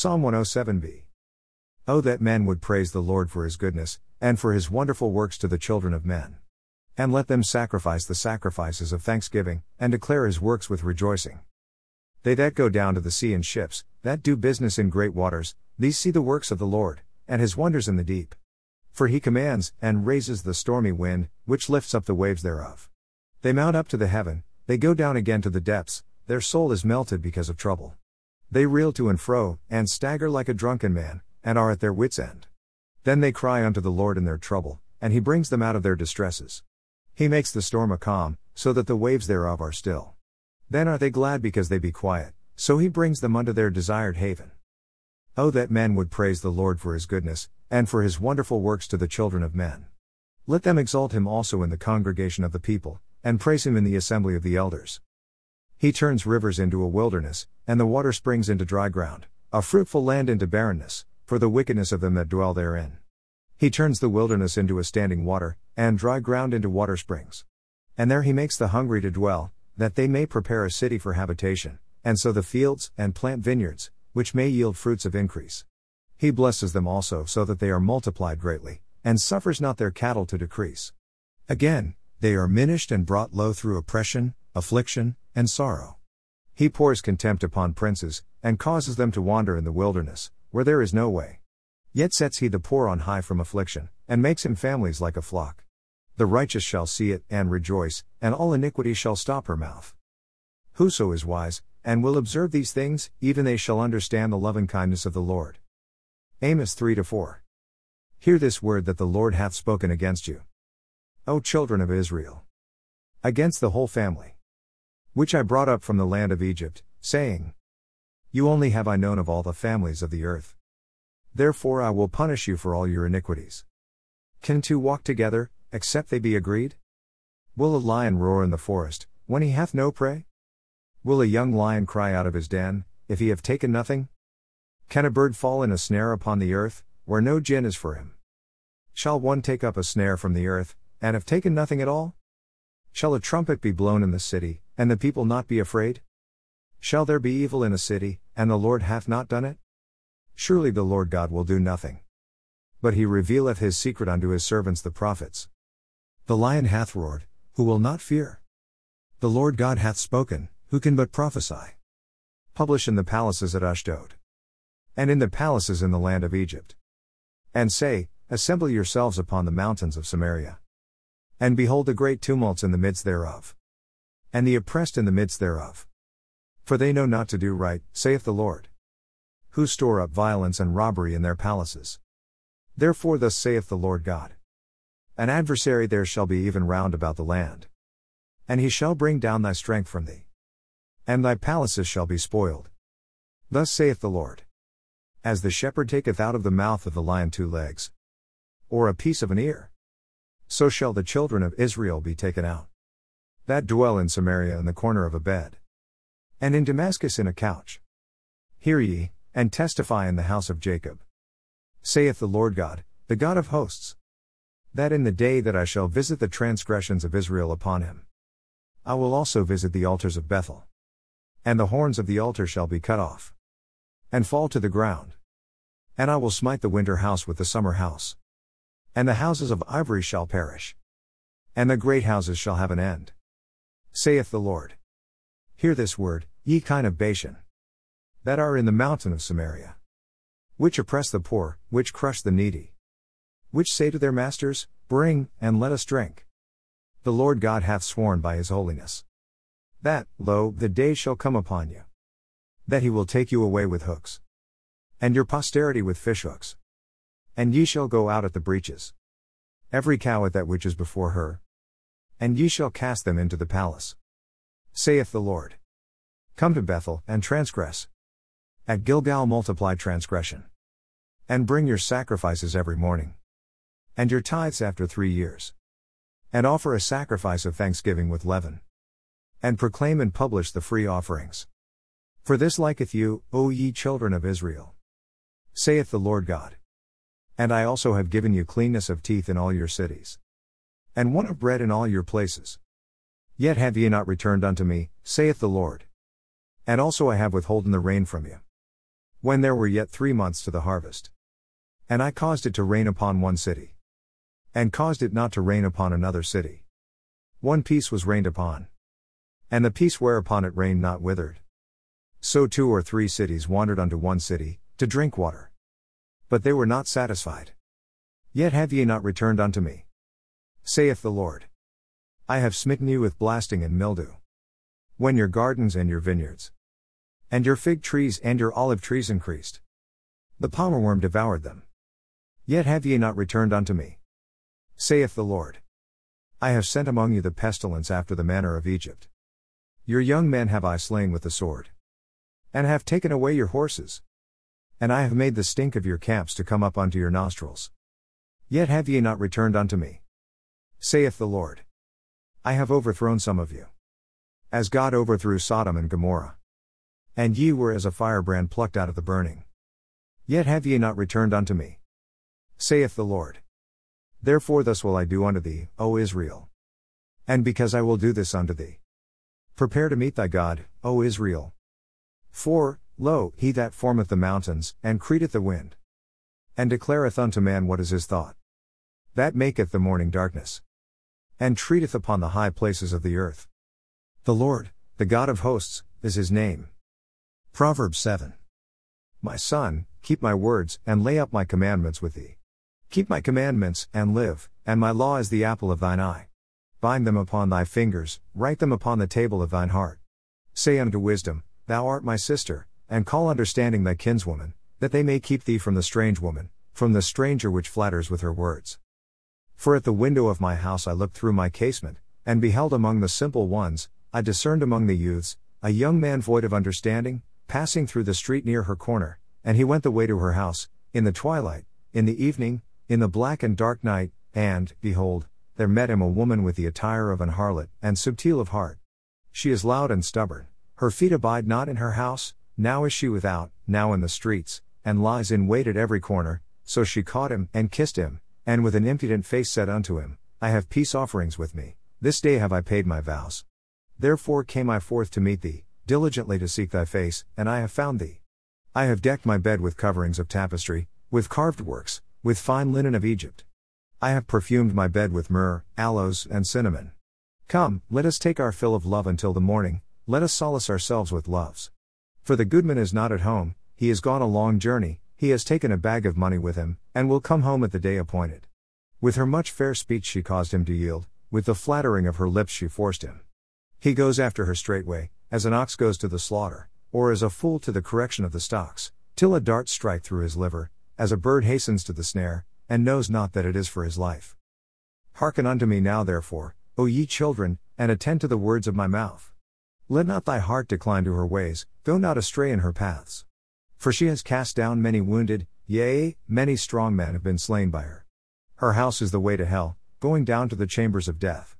Psalm 107b. Oh, that men would praise the Lord for his goodness, and for his wonderful works to the children of men. And let them sacrifice the sacrifices of thanksgiving, and declare his works with rejoicing. They that go down to the sea in ships, that do business in great waters, these see the works of the Lord, and his wonders in the deep. For he commands, and raises the stormy wind, which lifts up the waves thereof. They mount up to the heaven, they go down again to the depths, their soul is melted because of trouble. They reel to and fro, and stagger like a drunken man, and are at their wits' end. Then they cry unto the Lord in their trouble, and he brings them out of their distresses. He makes the storm a calm, so that the waves thereof are still. Then are they glad because they be quiet, so he brings them unto their desired haven. Oh, that men would praise the Lord for his goodness, and for his wonderful works to the children of men. Let them exalt him also in the congregation of the people, and praise him in the assembly of the elders. He turns rivers into a wilderness, and the water springs into dry ground, a fruitful land into barrenness, for the wickedness of them that dwell therein. He turns the wilderness into a standing water, and dry ground into water springs. And there he makes the hungry to dwell, that they may prepare a city for habitation, and sow the fields, and plant vineyards, which may yield fruits of increase. He blesses them also so that they are multiplied greatly, and suffers not their cattle to decrease. Again, they are minished and brought low through oppression, affliction, and sorrow. He pours contempt upon princes, and causes them to wander in the wilderness, where there is no way. Yet sets he the poor on high from affliction, and makes him families like a flock. The righteous shall see it, and rejoice, and all iniquity shall stop her mouth. Whoso is wise, and will observe these things, even they shall understand the loving kindness of the Lord. Amos 3 4. Hear this word that the Lord hath spoken against you. O children of Israel! Against the whole family, which I brought up from the land of Egypt, saying, You only have I known of all the families of the earth. Therefore I will punish you for all your iniquities. Can two walk together, except they be agreed? Will a lion roar in the forest, when he hath no prey? Will a young lion cry out of his den, if he have taken nothing? Can a bird fall in a snare upon the earth, where no gin is for him? Shall one take up a snare from the earth, and have taken nothing at all? Shall a trumpet be blown in the city, and the people not be afraid? Shall there be evil in a city, and the Lord hath not done it? Surely the Lord God will do nothing. But he revealeth his secret unto his servants the prophets. The lion hath roared, who will not fear? The Lord God hath spoken, who can but prophesy? Publish in the palaces at Ashdod. And in the palaces in the land of Egypt. And say, Assemble yourselves upon the mountains of Samaria. And behold the great tumults in the midst thereof. And the oppressed in the midst thereof. For they know not to do right, saith the Lord who store up violence and robbery in their palaces. Therefore, thus saith the Lord God An adversary there shall be even round about the land. And he shall bring down thy strength from thee. And thy palaces shall be spoiled. Thus saith the Lord As the shepherd taketh out of the mouth of the lion two legs, or a piece of an ear, so shall the children of Israel be taken out. That dwell in Samaria in the corner of a bed, and in Damascus in a couch. Hear ye, and testify in the house of Jacob. Saith the Lord God, the God of hosts, that in the day that I shall visit the transgressions of Israel upon him, I will also visit the altars of Bethel. And the horns of the altar shall be cut off, and fall to the ground. And I will smite the winter house with the summer house. And the houses of ivory shall perish. And the great houses shall have an end. Saith the Lord. Hear this word, ye kine of Bashan that are in the mountain of Samaria. Which oppress the poor, which crush the needy. Which say to their masters, Bring, and let us drink. The Lord God hath sworn by his holiness. That, lo, the day shall come upon you. That he will take you away with hooks. And your posterity with fishhooks. And ye shall go out at the breaches. Every cow at that which is before her. And ye shall cast them into the palace. Saith the Lord. Come to Bethel, and transgress. At Gilgal multiply transgression. And bring your sacrifices every morning. And your tithes after three years. And offer a sacrifice of thanksgiving with leaven. And proclaim and publish the free offerings. For this liketh you, O ye children of Israel. Saith the Lord God. And I also have given you cleanness of teeth in all your cities. And want of bread in all your places. Yet have ye not returned unto me, saith the Lord. And also I have withholden the rain from you. When there were yet three months to the harvest. And I caused it to rain upon one city. And caused it not to rain upon another city. One piece was rained upon. And the piece whereupon it rained not withered. So two or three cities wandered unto one city, to drink water. But they were not satisfied. Yet have ye not returned unto me. Saith the Lord. I have smitten you with blasting and mildew. When your gardens and your vineyards, and your fig trees and your olive trees increased, the palmerworm devoured them. Yet have ye not returned unto me. Saith the Lord. I have sent among you the pestilence after the manner of Egypt. Your young men have I slain with the sword. And have taken away your horses. And I have made the stink of your camps to come up unto your nostrils. Yet have ye not returned unto me. Saith the Lord. I have overthrown some of you. As God overthrew Sodom and Gomorrah. And ye were as a firebrand plucked out of the burning. Yet have ye not returned unto me. Saith the Lord. Therefore thus will I do unto thee, O Israel. And because I will do this unto thee. Prepare to meet thy God, O Israel. For, lo, he that formeth the mountains, and createth the wind. And declareth unto man what is his thought. That maketh the morning darkness and treateth upon the high places of the earth. The Lord, the God of hosts, is his name. Proverbs 7. My son, keep my words, and lay up my commandments with thee. Keep my commandments, and live, and my law is the apple of thine eye. Bind them upon thy fingers, write them upon the table of thine heart. Say unto wisdom, Thou art my sister, and call understanding thy kinswoman, that they may keep thee from the strange woman, from the stranger which flatters with her words. For at the window of my house I looked through my casement, and beheld among the simple ones, I discerned among the youths, a young man void of understanding, passing through the street near her corner, and he went the way to her house, in the twilight, in the evening, in the black and dark night, and, behold, there met him a woman with the attire of an harlot, and subtile of heart. She is loud and stubborn, her feet abide not in her house, now is she without, now in the streets, and lies in wait at every corner, so she caught him, and kissed him, and with an impudent face said unto him, I have peace offerings with me, this day have I paid my vows. Therefore came I forth to meet thee, diligently to seek thy face, and I have found thee. I have decked my bed with coverings of tapestry, with carved works, with fine linen of Egypt. I have perfumed my bed with myrrh, aloes, and cinnamon. Come, let us take our fill of love until the morning, let us solace ourselves with loves. For the goodman is not at home, he is gone a long journey, he has taken a bag of money with him, and will come home at the day appointed. With her much fair speech she caused him to yield, with the flattering of her lips she forced him. He goes after her straightway, as an ox goes to the slaughter, or as a fool to the correction of the stocks, till a dart strike through his liver, as a bird hastens to the snare, and knows not that it is for his life. Hearken unto me now therefore, O ye children, and attend to the words of my mouth. Let not thy heart decline to her ways, go not astray in her paths. For she has cast down many wounded, yea, many strong men have been slain by her. Her house is the way to hell, going down to the chambers of death.